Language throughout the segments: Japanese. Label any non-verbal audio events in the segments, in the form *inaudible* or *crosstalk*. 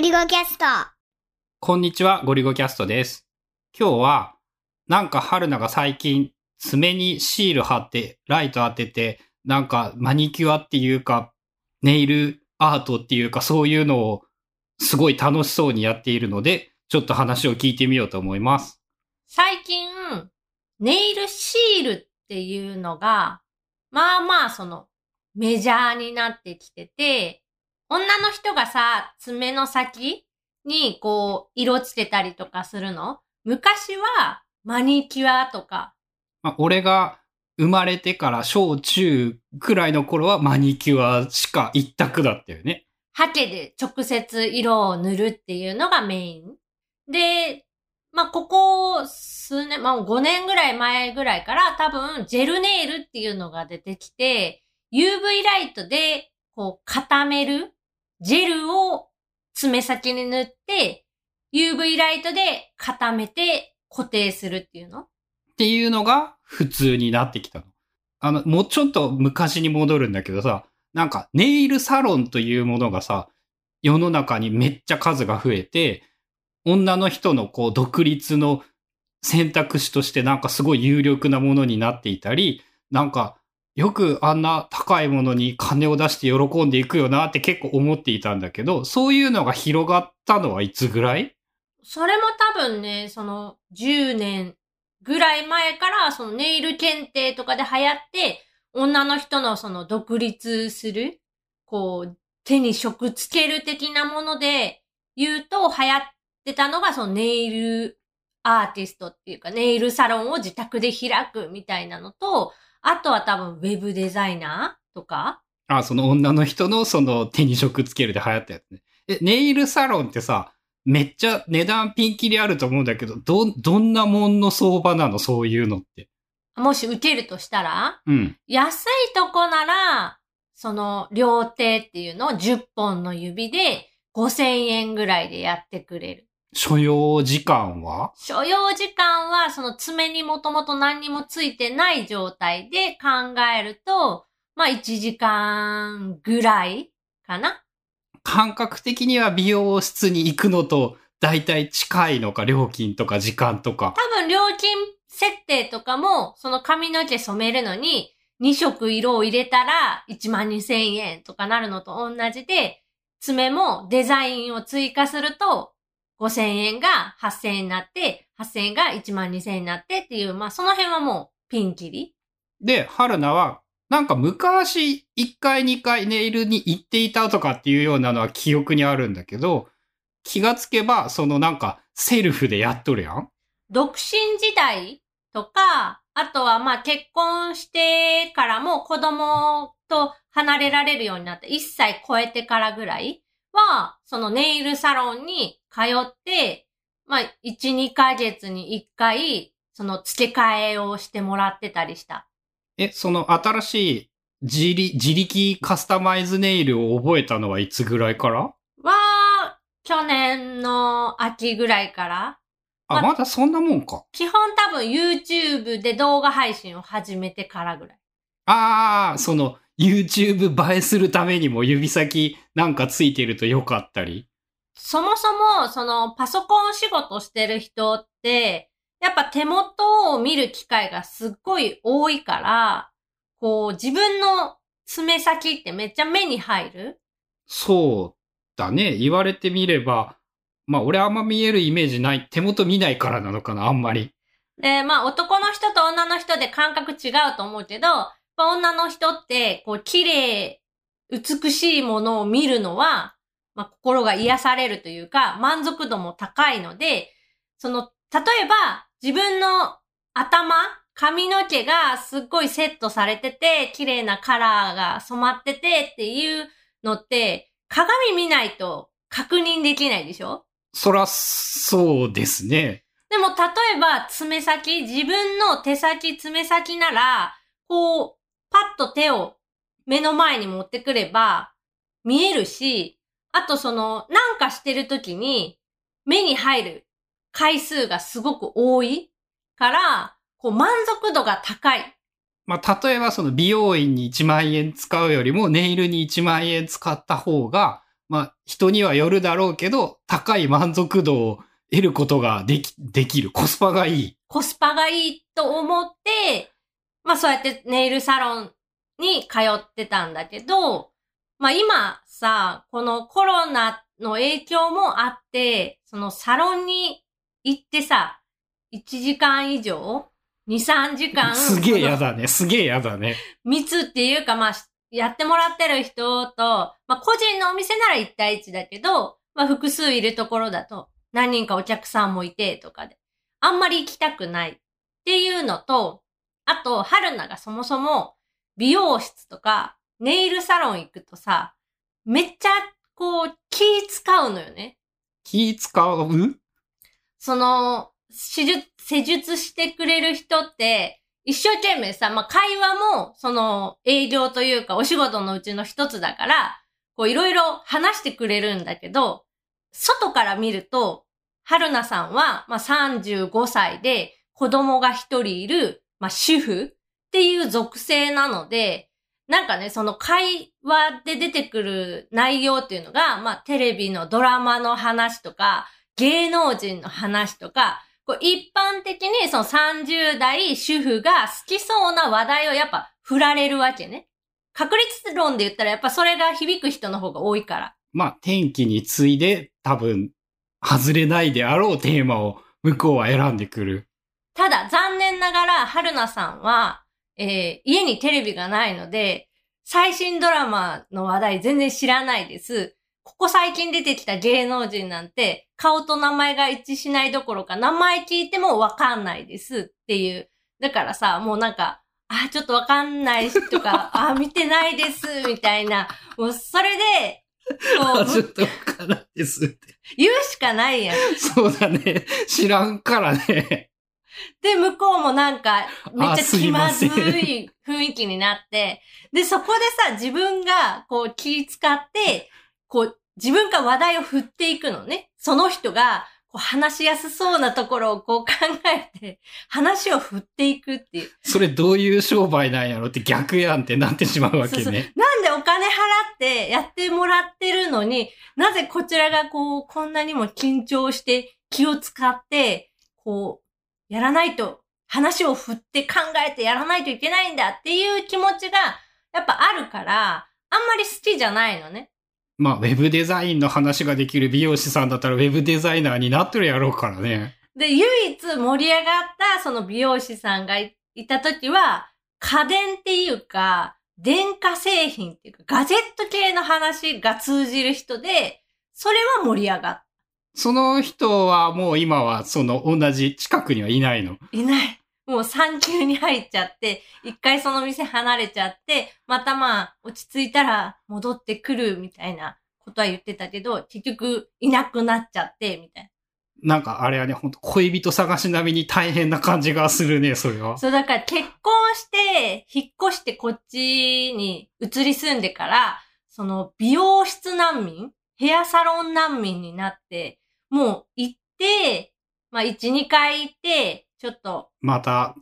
リゴキャスト。こんにちは、ゴリゴキャストです。今日は、なんか春菜が最近、爪にシール貼って、ライト当てて、なんかマニキュアっていうか、ネイルアートっていうか、そういうのを、すごい楽しそうにやっているので、ちょっと話を聞いてみようと思います。最近、ネイルシールっていうのが、まあまあその、メジャーになってきてて、女の人がさ、爪の先にこう、色つけたりとかするの？昔は、マニキュアとか、まあ、俺が生まれてから小中くらいの頃はマニキュアしか一択だったよね。ハケで直接色を塗るっていうのがメイン。で、まあ、ここ数年、まあ、5年ぐらい前ぐらいから多分、ジェルネイルっていうのが出てきて、UV ライトで、こう、固めるジェルを爪先に塗って、UV ライトで固めて固定するっていうの？っていうのが普通になってきたの。あの、もうちょっと昔に戻るんだけどさ、なんかネイルサロンというものがさ、世の中にめっちゃ数が増えて、女の人のこう独立の選択肢としてなんかすごい有力なものになっていたり、なんかよくあんな高いものに金を出して喜んでいくよなって結構思っていたんだけど、そういうのが広がったのはいつぐらい？それも多分ね、その10年ぐらい前からそのネイル検定とかで流行って、女の人のその独立する、こう、手に職つける的なもので言うと流行ってたのがそのネイルアーティストっていうかネイルサロンを自宅で開くみたいなのと、あとは多分ウェブデザイナーとか？あ、その女の人のその手に職つけるで流行ったやつね。え、ネイルサロンってさ、めっちゃ値段ピンキリあると思うんだけど、ど、どんなもんの相場なの？そういうのって。もし受けるとしたら？うん。安いとこなら、その、両手っていうの？を10本の指で5000円ぐらいでやってくれる。所要時間は？所要時間は、その爪にもともと何にもついてない状態で考えると、まあ1時間ぐらいかな。感覚的には美容室に行くのと大体近いのか、料金とか時間とか。多分料金設定とかも、その髪の毛染めるのに2色色を入れたら1万2000円とかなるのと同じで、爪もデザインを追加すると5000円が8000円になって、8000円が1万2000円になってっていう、まあその辺はもうピンキリ。で、春菜は、なんか昔1回2回ネイルに行っていたとかっていうようなのは記憶にあるんだけど、気がつけば、そのなんかセルフでやっとるやん？独身時代とか、あとはまあ結婚してからも子供と離れられるようになって1歳超えてからぐらいは、そのネイルサロンに通って、まあ1、2ヶ月に1回、その付け替えをしてもらってたりした。え、その新しい自力自力カスタマイズネイルを覚えたのはいつぐらいから？は、去年の秋ぐらいから、あ、ままだそんなもんか。基本多分 YouTube で動画配信を始めてからぐらい。ああ、その YouTube 映えするためにも指先なんかついてるとよかったり？そもそも、その、パソコン仕事してる人って、やっぱ手元を見る機会がすっごい多いから、こう、自分の爪先ってめっちゃ目に入るそうだね。言われてみれば、まあ俺あんま見えるイメージない。手元見ないからなのかな、あんまり。で、まあ男の人と女の人で感覚違うと思うけど、やっぱ女の人って、こう、綺麗、美しいものを見るのは、まあ心が癒されるというか、満足度も高いので、その、例えば、自分の頭、髪の毛がすっごいセットされてて、綺麗なカラーが染まっててっていうのって、鏡見ないと確認できないでしょ？そら、そうですね。でも、例えば、爪先、自分の手先、爪先なら、こう、パッと手を目の前に持ってくれば、見えるし、あとその、なんかしてる時に、目に入る回数がすごく多いから、こう、満足度が高い。まあ例えばその美容院に1万円使うよりもネイルに1万円使った方が、まあ、人にはよるだろうけど、高い満足度を得ることができ、できる。コスパがいい。コスパがいいと思って、まあそうやってネイルサロンに通ってたんだけど、まあ今さ、このコロナの影響もあって、そのサロンに行ってさ、1時間以上 ?2、3時間？すげえ嫌そのだね。すげえ嫌だね。密っていうか、まあ、やってもらってる人と、まあ個人のお店なら1対1だけど、まあ複数いるところだと、何人かお客さんもいてとかで、あんまり行きたくないっていうのと、あと、春菜がそもそも美容室とかネイルサロン行くとさ、めっちゃこう気使うのよね。気使う？その、施術、施術してくれる人って、一生懸命さ、まあ、会話も、その、営業というか、お仕事のうちの一つだから、こう、いろいろ話してくれるんだけど、外から見ると、春菜さんは、まあ、35歳で、子供が一人いる、まあ、主婦っていう属性なので、なんかね、その会話で出てくる内容っていうのが、まあ、テレビのドラマの話とか、芸能人の話とか、こう一般的にその30代主婦が好きそうな話題をやっぱ振られるわけね。確率論で言ったらやっぱそれが響く人の方が多いから。まあ、天気に次いで多分、外れないであろうテーマを向こうは選んでくる。ただ残念ながら春菜さんは、えー家にテレビがないので、最新ドラマの話題全然知らないです。ここ最近出てきた芸能人なんて、顔と名前が一致しないどころか、名前聞いてもわかんないですっていう。だからさ、もうなんか、あ、ちょっとわかんないしとか、*laughs* あ、見てないです、みたいな。もうそれで、こ *laughs* あちょっう、とわからないですって。言うしかないやん。そうだね。知らんからね。で、向こうもなんか、めっちゃ気まずい雰囲気になって、で、そこでさ、自分が、こう、気使って、こう、自分が話題を振っていくのね。その人が、こう、話しやすそうなところをこう考えて、話を振っていくっていう。それどういう商売なんやろって逆やんってなってしまうわけそうそうね。なんでお金払ってやってもらってるのに、なぜこちらがこう、こんなにも緊張して気を使って、こう、やらないと、話を振って考えてやらないといけないんだっていう気持ちが、やっぱあるから、あんまり好きじゃないのね。まあ、ウェブデザインの話ができる美容師さんだったらウェブデザイナーになってるやろうからね。で、唯一盛り上がったその美容師さんがいいた時は、家電っていうか、電化製品っていうか、ガジェット系の話が通じる人で、それは盛り上がっその人はもう今はその同じ近くにはいないの？いない。もう産休に入っちゃって、一回その店離れちゃって、またまあ落ち着いたら戻ってくるみたいなことは言ってたけど、結局いなくなっちゃって、みたいなんかあれはね、本当恋人探し並みに大変な感じがするね、それはな。。そうだから結婚して、引っ越してこっちに移り住んでから、その美容室難民ヘアサロン難民になって、もう行って、まあ1、2回行って、ちょっとまた、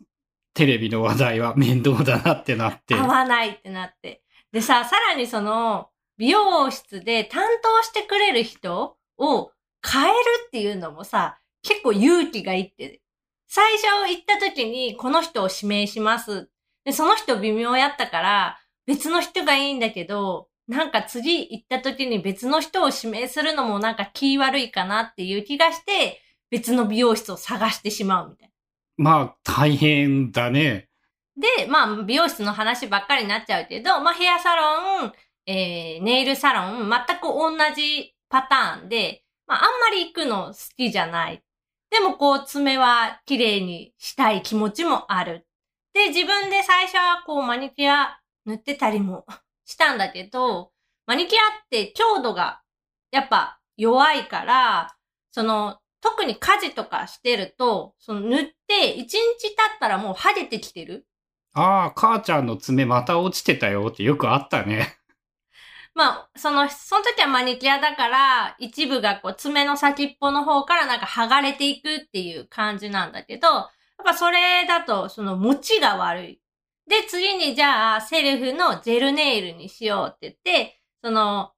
テレビの話題は面倒だなってなって。合わないってなって。でさ、さらにその、美容室で担当してくれる人を変えるっていうのもさ、結構勇気がいって。最初行った時に、この人を指名します。で、その人微妙やったから、別の人がいいんだけど、なんか次行った時に別の人を指名するのもなんか気悪いかなっていう気がして、別の美容室を探してしまうみたいな。まあ、大変だね。で、まあ、美容室の話ばっかりになっちゃうけど、まあ、ヘアサロン、えー、ネイルサロン、全く同じパターンで、まあ、あんまり行くの好きじゃない。でも、こう、爪は綺麗にしたい気持ちもある。で、自分で最初は、こう、マニキュア塗ってたりもしたんだけど、マニキュアって強度が、やっぱ弱いから、その、特に家事とかしてると、その塗って1日経ったらもう剥げてきてるああ、母ちゃんの爪また落ちてたよってよくあったね。*laughs* まあ、その、その時はマニキュアだから、一部がこう爪の先っぽの方からなんか剥がれていくっていう感じなんだけど、やっぱそれだと、その持ちが悪い。で、次にじゃあ、セルフのジェルネイルにしようって言って、その、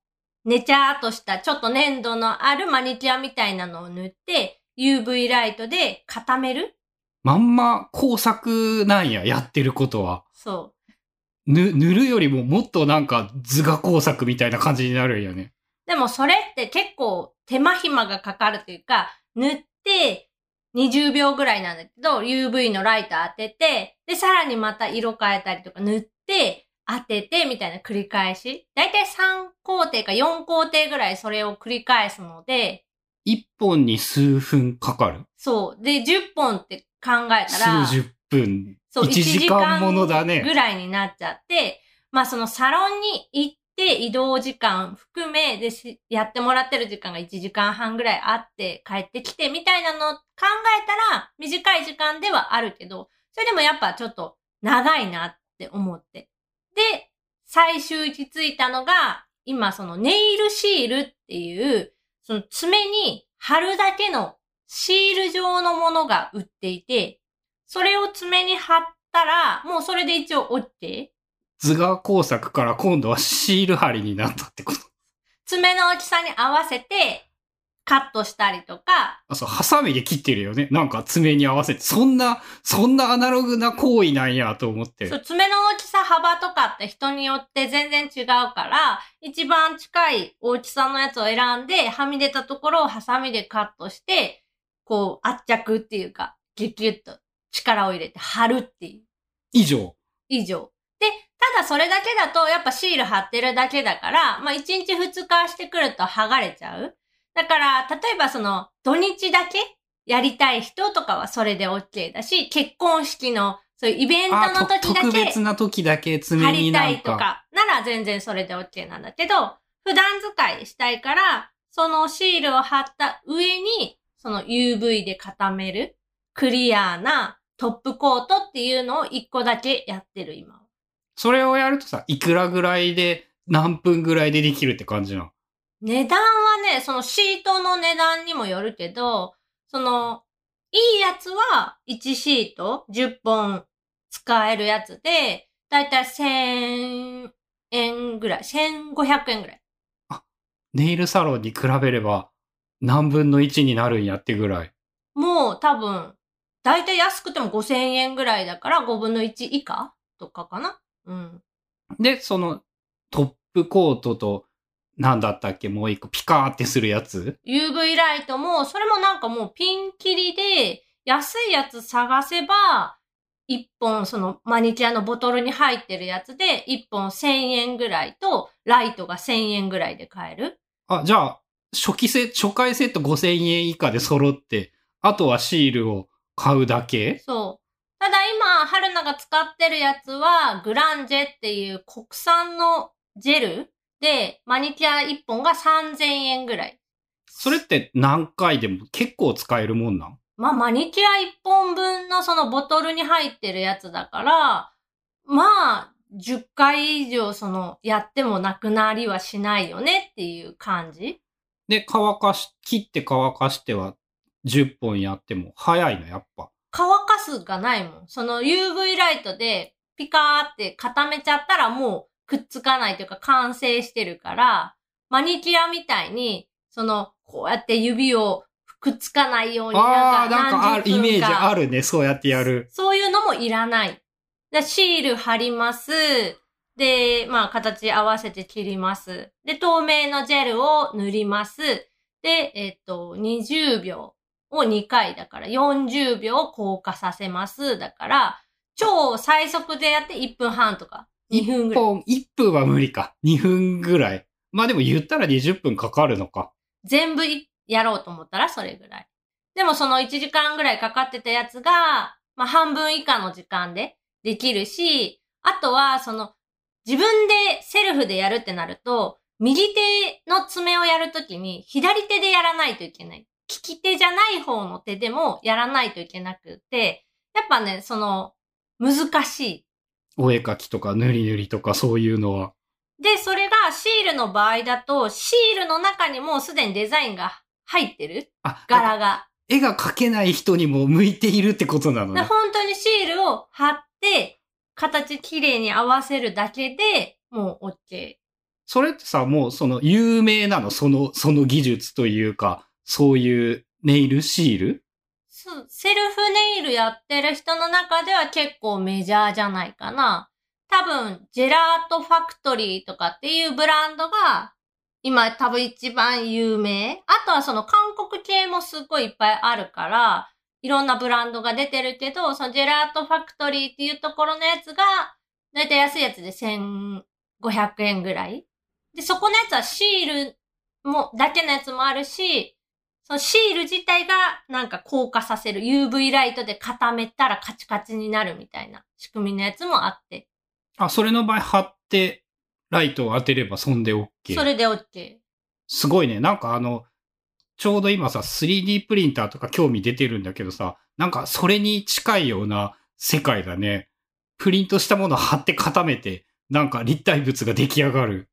ねちゃーっとしたちょっと粘度のあるマニキュアみたいなのを塗って、UV ライトで固める？まんま工作なんや、やってることは。そぬ、塗るよりももっとなんか図画工作みたいな感じになるんよね。う。でもそれって結構手間暇がかかるというか、塗って20秒ぐらいなんだけど、UV のライト当てて、で、さらにまた色変えたりとか塗って、当ててみたいな繰り返し。だいたい3工程か4工程ぐらいそれを繰り返すので、一本に数分かかる？そう。で、10本って考えたら、数十分。そう、1時間ものだねぐらいになっちゃって、まあそのサロンに行って移動時間含めでしやってもらってる時間が1時間半ぐらいあって帰ってきてみたいなの考えたら短い時間ではあるけど、それでもやっぱちょっと長いなって思って。で、最終行き着いたのが、今そのネイルシールっていう、その爪に貼るだけのシール状のものが売っていて、それを爪に貼ったら、もうそれで一応 OK? 図画工作から今度はシール貼りになったってこと。爪の大きさに合わせてカットしたりとか、あ、そう、ハサミで切ってるよね。なんか爪に合わせて。そんな、そんなアナログな行為なんやと思って。そう爪の大きさ幅とかって人によって全然違うから、一番近い大きさのやつを選んで、はみ出たところをハサミでカットして、こう圧着っていうか、ギュッギュッと力を入れて貼るっていう。以上。以上。で、ただそれだけだと、やっぱシール貼ってるだけだから、まあ1日2日してくると剥がれちゃう。だから、例えばその、土日だけやりたい人とかはそれで OK だし、結婚式の、そういうイベントの時だ特け別な時だけ貼爪にりたい。とか、なら全然それで OK なんだけど、普段使いしたいから、そのシールを貼った上に、その UV で固める、クリアなトップコートっていうのを一個だけやってる今は。それをやるとさ、いくらぐらいで、何分ぐらいでできるって感じなの？値段はね、そのシートの値段にもよるけど、その、いいやつは1シート10本使えるやつで、だいたい1000円ぐらい、1500円ぐらい。ネイルサロンに比べれば、何分の1になるんやってぐらい。もう多分、だいたい安くても5000円ぐらいだから5分の1以下とかかな？うん。で、その、トップコートと、なんだったっけもう一個、ピカーってするやつ？UV ライトも、それもなんかもうピンキリで、安いやつ探せば、1本そのマニキュアのボトルに入ってるやつで、1本1000円ぐらいと、ライトが1000円ぐらいで買える。あ、じゃあ、初期セ初回セット5000円以下で揃って、あとはシールを買うだけ？そう。ただ今、春菜が使ってるやつは、グランジェっていう国産のジェルで、マニキュア1本が3000円ぐらい。それって何回でも結構使えるもんなん？まあ、マニキュア1本分のそのボトルに入ってるやつだから、まあ、10回以上その、やってもなくなりはしないよねっていう感じで、乾かし、切って乾かしては10本やっても早いの、やっぱ。乾かすがないもん。その UV ライトでピカーって固めちゃったらもうくっつかないというか完成してるから、マニキュアみたいに、その、こうやって指をくっつかないようにああ、なんかなんかある、イメージある。るね、そうやってやる。そういうのもいらない。でシール貼ります。で、まあ形合わせて切ります。で、透明のジェルを塗ります。で、えっと、20秒を2回だから40秒硬化させます。だから、超最速でやって1分半とか2分ぐ1らい。本、1分は無理か。2分ぐらい。まあでも言ったら20分かかるのか。全部いやろうと思ったらそれぐらい。でもその1時間ぐらいかかってたやつが、まあ半分以下の時間でできるし、あとはその自分でセルフでやるってなると、右手の爪をやるときに左手でやらないといけない。利き手じゃない方の手でもやらないといけなくて、やっぱね、その難しい。お絵描きとか塗り塗りとかそういうのは。で、それがシールの場合だと、シールの中にもうすでにデザインが入ってるあ、柄が。絵が描けない人にも向いているってことなのでね。本当にシールを貼って、形きれいに合わせるだけでもう OK。それってさ、もうその有名なの？その、その技術というか、そういうネイルシール？そうセルフネイルやってる人の中では結構メジャーじゃないかな。多分、ジェラートファクトリーとかっていうブランドが、今多分一番有名。あとはその韓国系もすごいいっぱいあるから、いろんなブランドが出てるけど、そのジェラートファクトリーっていうところのやつが、だいたい安いやつで1500円ぐらい。で、そこのやつはシールも、だけのやつもあるし、そのシール自体がなんか硬化させる UV ライトで固めたらカチカチになるみたいな仕組みのやつもあって。あ、それの場合貼って、ライトを当てればそんで OK。それで OK。すごいね。なんかあの、ちょうど今さ、3D プリンターとか興味出てるんだけどさ、なんかそれに近いような世界だね。プリントしたものを貼って固めて、なんか立体物が出来上がる。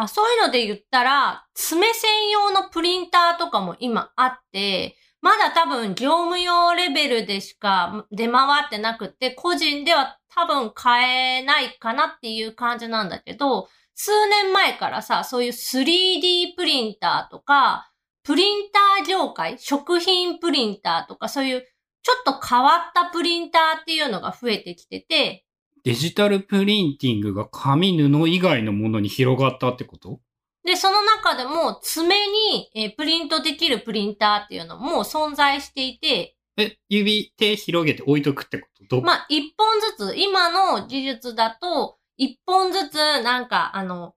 あ、そういうので言ったら、爪専用のプリンターとかも今あって、まだ多分業務用レベルでしか出回ってなくて、個人では多分買えないかなっていう感じなんだけど、数年前からさ、そういう 3D プリンターとか、プリンター業界、食品プリンターとか、そういうちょっと変わったプリンターっていうのが増えてきてて、デジタルプリンティングが紙布以外のものに広がったってこと？で、その中でも爪に、えープリントできるプリンターっていうのも存在していて、え、指、手広げて置いとくってこと？ど、まあ、一本ずつ、今の技術だと、一本ずつ、なんか、あの、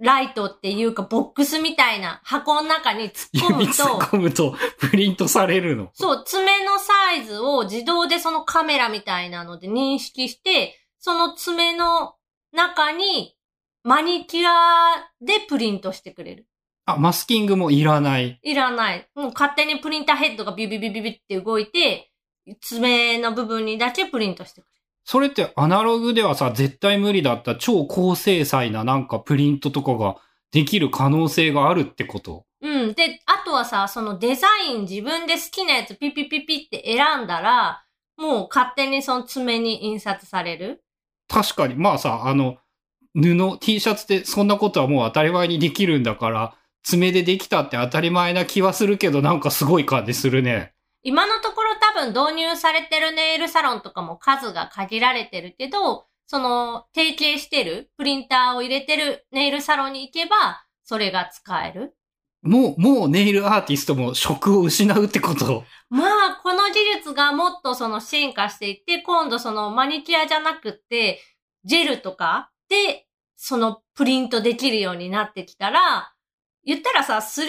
ライトっていうか、ボックスみたいな箱の中に突っ込む指突っと、込むとプリントされるの？そう、爪のサイズを自動でそのカメラみたいなので認識して、その爪の中にマニキュアでプリントしてくれる。あ、マスキングもいらない。いらない。もう勝手にプリンターヘッドがビュビュビュビュビュって動いて、爪の部分にだけプリントしてくれる。それってアナログではさ、絶対無理だった超高精細ななんかプリントとかができる可能性があるってこと？うん。で、あとはさ、そのデザイン自分で好きなやつピピピピって選んだら、もう勝手にその爪に印刷される。確かに、まあさ、あの、布、T シャツってそんなことはもう当たり前にできるんだから、爪でできたって当たり前な気はするけど、なんかすごい感じするね。今のところ多分導入されてるネイルサロンとかも数が限られてるけど、その提携してるプリンターを入れてるネイルサロンに行けば、それが使える。もう、もうネイルアーティストも職を失うってこと？まあ、この技術がもっとその進化していって、今度そのマニキュアじゃなくって、ジェルとかで、そのプリントできるようになってきたら、言ったらさ、3D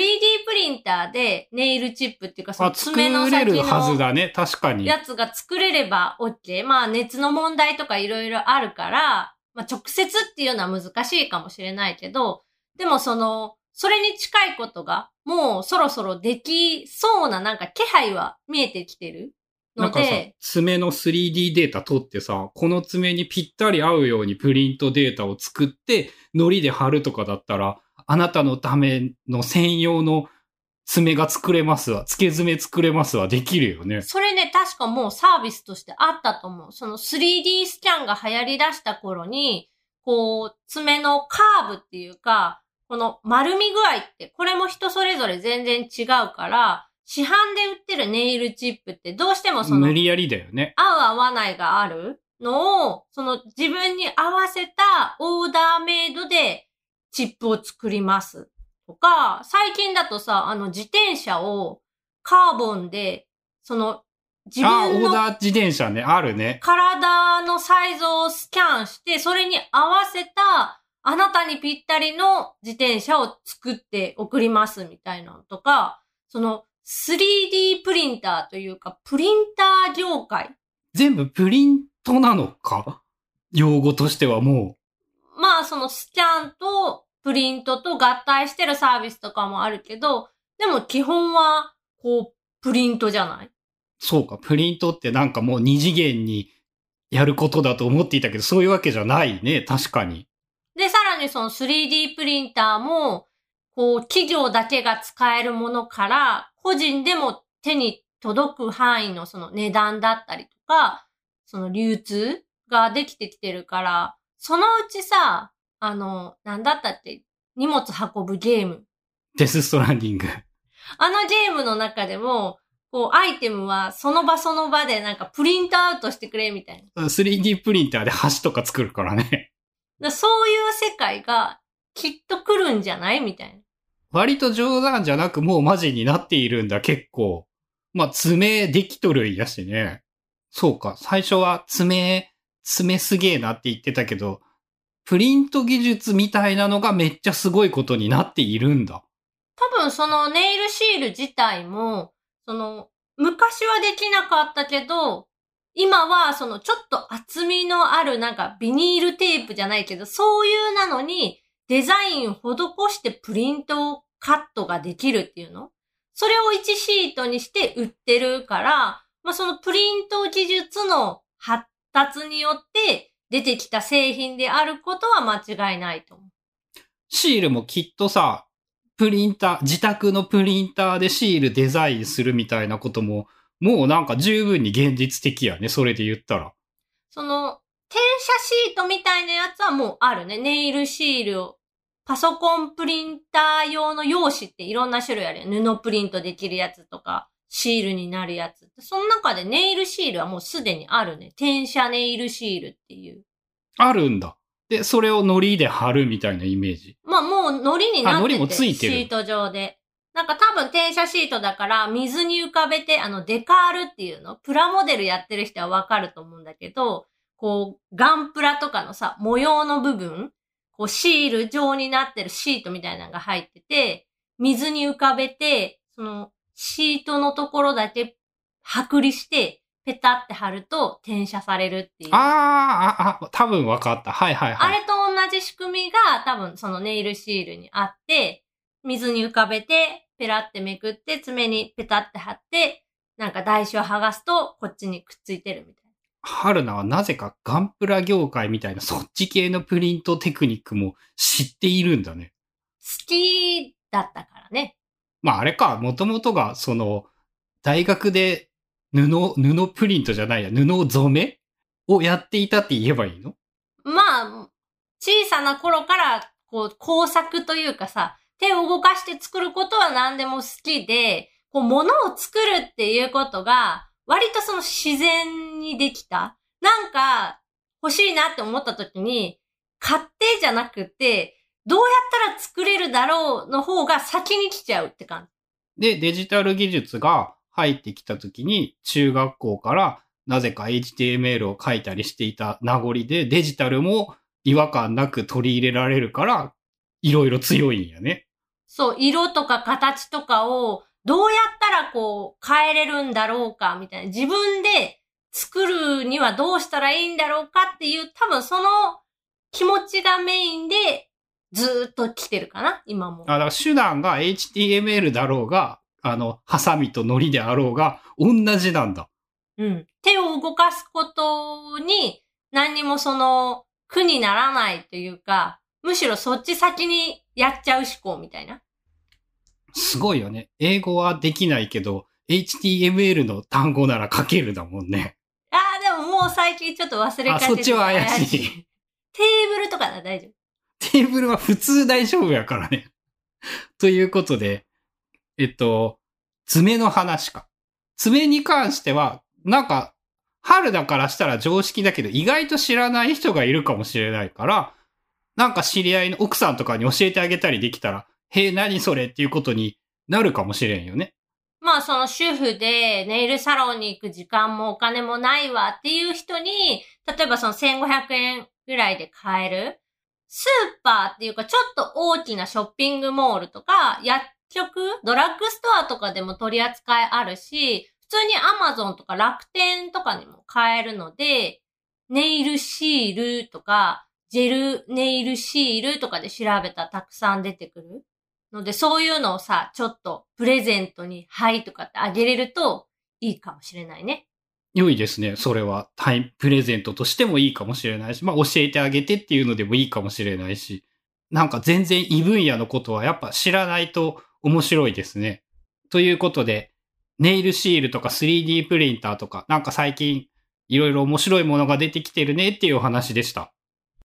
プリンターでネイルチップっていうか、その爪のれ先るはずのだね。確かに。やつが作れれば OK。まあ、熱の問題とかいろいろあるから、まあ、直接っていうのは難しいかもしれないけど、でもその、それに近いことが、もうそろそろできそうななんか気配は見えてきてるなんかさので、、爪の 3D データ取ってさ、この爪にぴったり合うようにプリントデータを作って、糊で貼るとかだったら、あなたのための専用の爪が作れますわ、付け爪作れますわ、できるよね。それね、確かもうサービスとしてあったと思う。その 3D スキャンが流行り出した頃に、こう、爪のカーブっていうか、この丸み具合って、これも人それぞれ全然違うから、市販で売ってるネイルチップってどうしてもその、無理やりだよね。合う合わないがあるのを、その自分に合わせたオーダーメイドでチップを作ります。とか、最近だとさ、あの自転車をカーボンで、その自あ、オ分のーダー自転車ね、あるね。体のサイズをスキャンして、それに合わせたあなたにぴったりの自転車を作って送りますみたいなのとか、その 3D プリンターというか、プリンター業界？全部プリントなのか？用語としてはもまあ、そのスキャンとプリントと合体してるサービスとかもあるけど、でも基本は、こう、プリントじゃない？うそうか、プリントってなんかもう二次元にやることだと思っていたけど、そういうわけじゃないね、確かに。にその 3D プリンターも、こう、企業だけが使えるものから、個人でも手に届く範囲のその値段だったりとか、その流通ができてきてるから、そのうちさ、あの、なんだったって、荷物運ぶゲーム。デスストランディング。あのゲームの中でも、こう、アイテムはその場その場でなんかプリントアウトしてくれみたいな。3D プリンターで橋とか作るからね。だそういう世界がきっと来るんじゃない？みたいな。割と冗談じゃなくもうマジになっているんだ、結構。まあ、爪できとるんやしね。そうか、最初は爪、爪すげえなって言ってたけど、プリント技術みたいなのがめっちゃすごいことになっているんだ。多分そのネイルシール自体も、その、昔はできなかったけど、今はそのちょっと厚みのあるなんかビニールテープじゃないけど、そういうなのにデザインを施してプリントをカットができるっていうの？それを1シートにして売ってるから、まあそのプリント技術の発達によって出てきた製品であることは間違いないと思う。シールもきっとさ、プリンター、自宅のプリンターでシールデザインするみたいなことも、もうなんか十分に現実的やね、それで言ったら。その、転写シートみたいなやつはもうあるね。ネイルシールを。パソコンプリンター用の用紙っていろんな種類あるよ。布プリントできるやつとか、シールになるやつ。その中でネイルシールはもうすでにあるね。転写ネイルシールっていう。あるんだ。で、それを糊で貼るみたいなイメージ。まあもう糊になっててあ糊もついてるシート上で。なんか多分転写シートだから水に浮かべて、あのデカールっていうの、プラモデルやってる人はわかると思うんだけど、こう、ガンプラとかのさ、模様の部分、こうシール状になってるシートみたいなのが入ってて、水に浮かべて、そのシートのところだけ剥離して、ペタって貼ると転写されるっていう。あーあ、あ、多分分かった。はいはいはい。あれと同じ仕組みが多分そのネイルシールにあって、水に浮かべて、ペラってめくって、爪にペタって貼って、なんか台紙を剥がすと、こっちにくっついてるみたい春菜はなぜかガンプラ業界みたいなそっち系のプリントテクニックも知っているんだね。好きだったからね。まああれか、もともとがその、大学で布、布プリントじゃないや、布染めをやっていたって言えばいいの？まあ、小さな頃から、こう、工作というかさ、手を動かして作ることは何でも好きで、こう、物を作るっていうことが、割とその自然にできた。なんか、欲しいなって思った時に、買ってじゃなくて、どうやったら作れるだろうの方が先に来ちゃうって感じで、デジタル技術が入ってきた時に、中学校からなぜか HTML を書いたりしていた名残で、デジタルも違和感なく取り入れられるから、いろいろ強いんやね。じ。そう、色とか形とかを、どうやったらこう、変えれるんだろうか、みたいな。自分で作るにはどうしたらいいんだろうかっていう、多分その気持ちがメインで、ずーっと来てるかな、今も。あだから手段が HTML だろうが、あの、ハサミと糊であろうが、同じなんだ。うん。手を動かすことに、何にもその、苦にならないというか、むしろそっち先にやっちゃう思考みたいな。すごいよね。英語はできないけど、HTML の単語なら書けるだもんね。ああ、でももう最近ちょっと忘れかけてあそっちは怪しいテーブルとかなら大丈夫。テーブルは普通大丈夫やからね。*laughs* ということで、えっと、爪の話か。爪に関しては、なんか、春だからしたら常識だけど、意外と知らない人がいるかもしれないから、なんか知り合いの奥さんとかに教えてあげたりできたら、へえ、何それ？っていうことになるかもしれんよね。まあその主婦でネイルサロンに行く時間もお金もないわっていう人に、例えばその1500円ぐらいで買える、スーパーっていうかちょっと大きなショッピングモールとか、薬局、ドラッグストアとかでも取り扱いあるし、普通にアマゾンとか楽天とかにも買えるので、ネイルシールとか、ジェルネイルシールとかで調べたらたくさん出てくる。ので、そういうのをさ、ちょっとプレゼントに、はいとかってあげれるといいかもしれないね。良いですね。それは、タイムプレゼントとしてもいいかもしれないし、まあ教えてあげてっていうのでもいいかもしれないし、なんか全然異分野のことはやっぱ知らないと面白いですね。ということで、ネイルシールとか 3D プリンターとか、なんか最近いろいろ面白いものが出てきてるねっていうお話でした。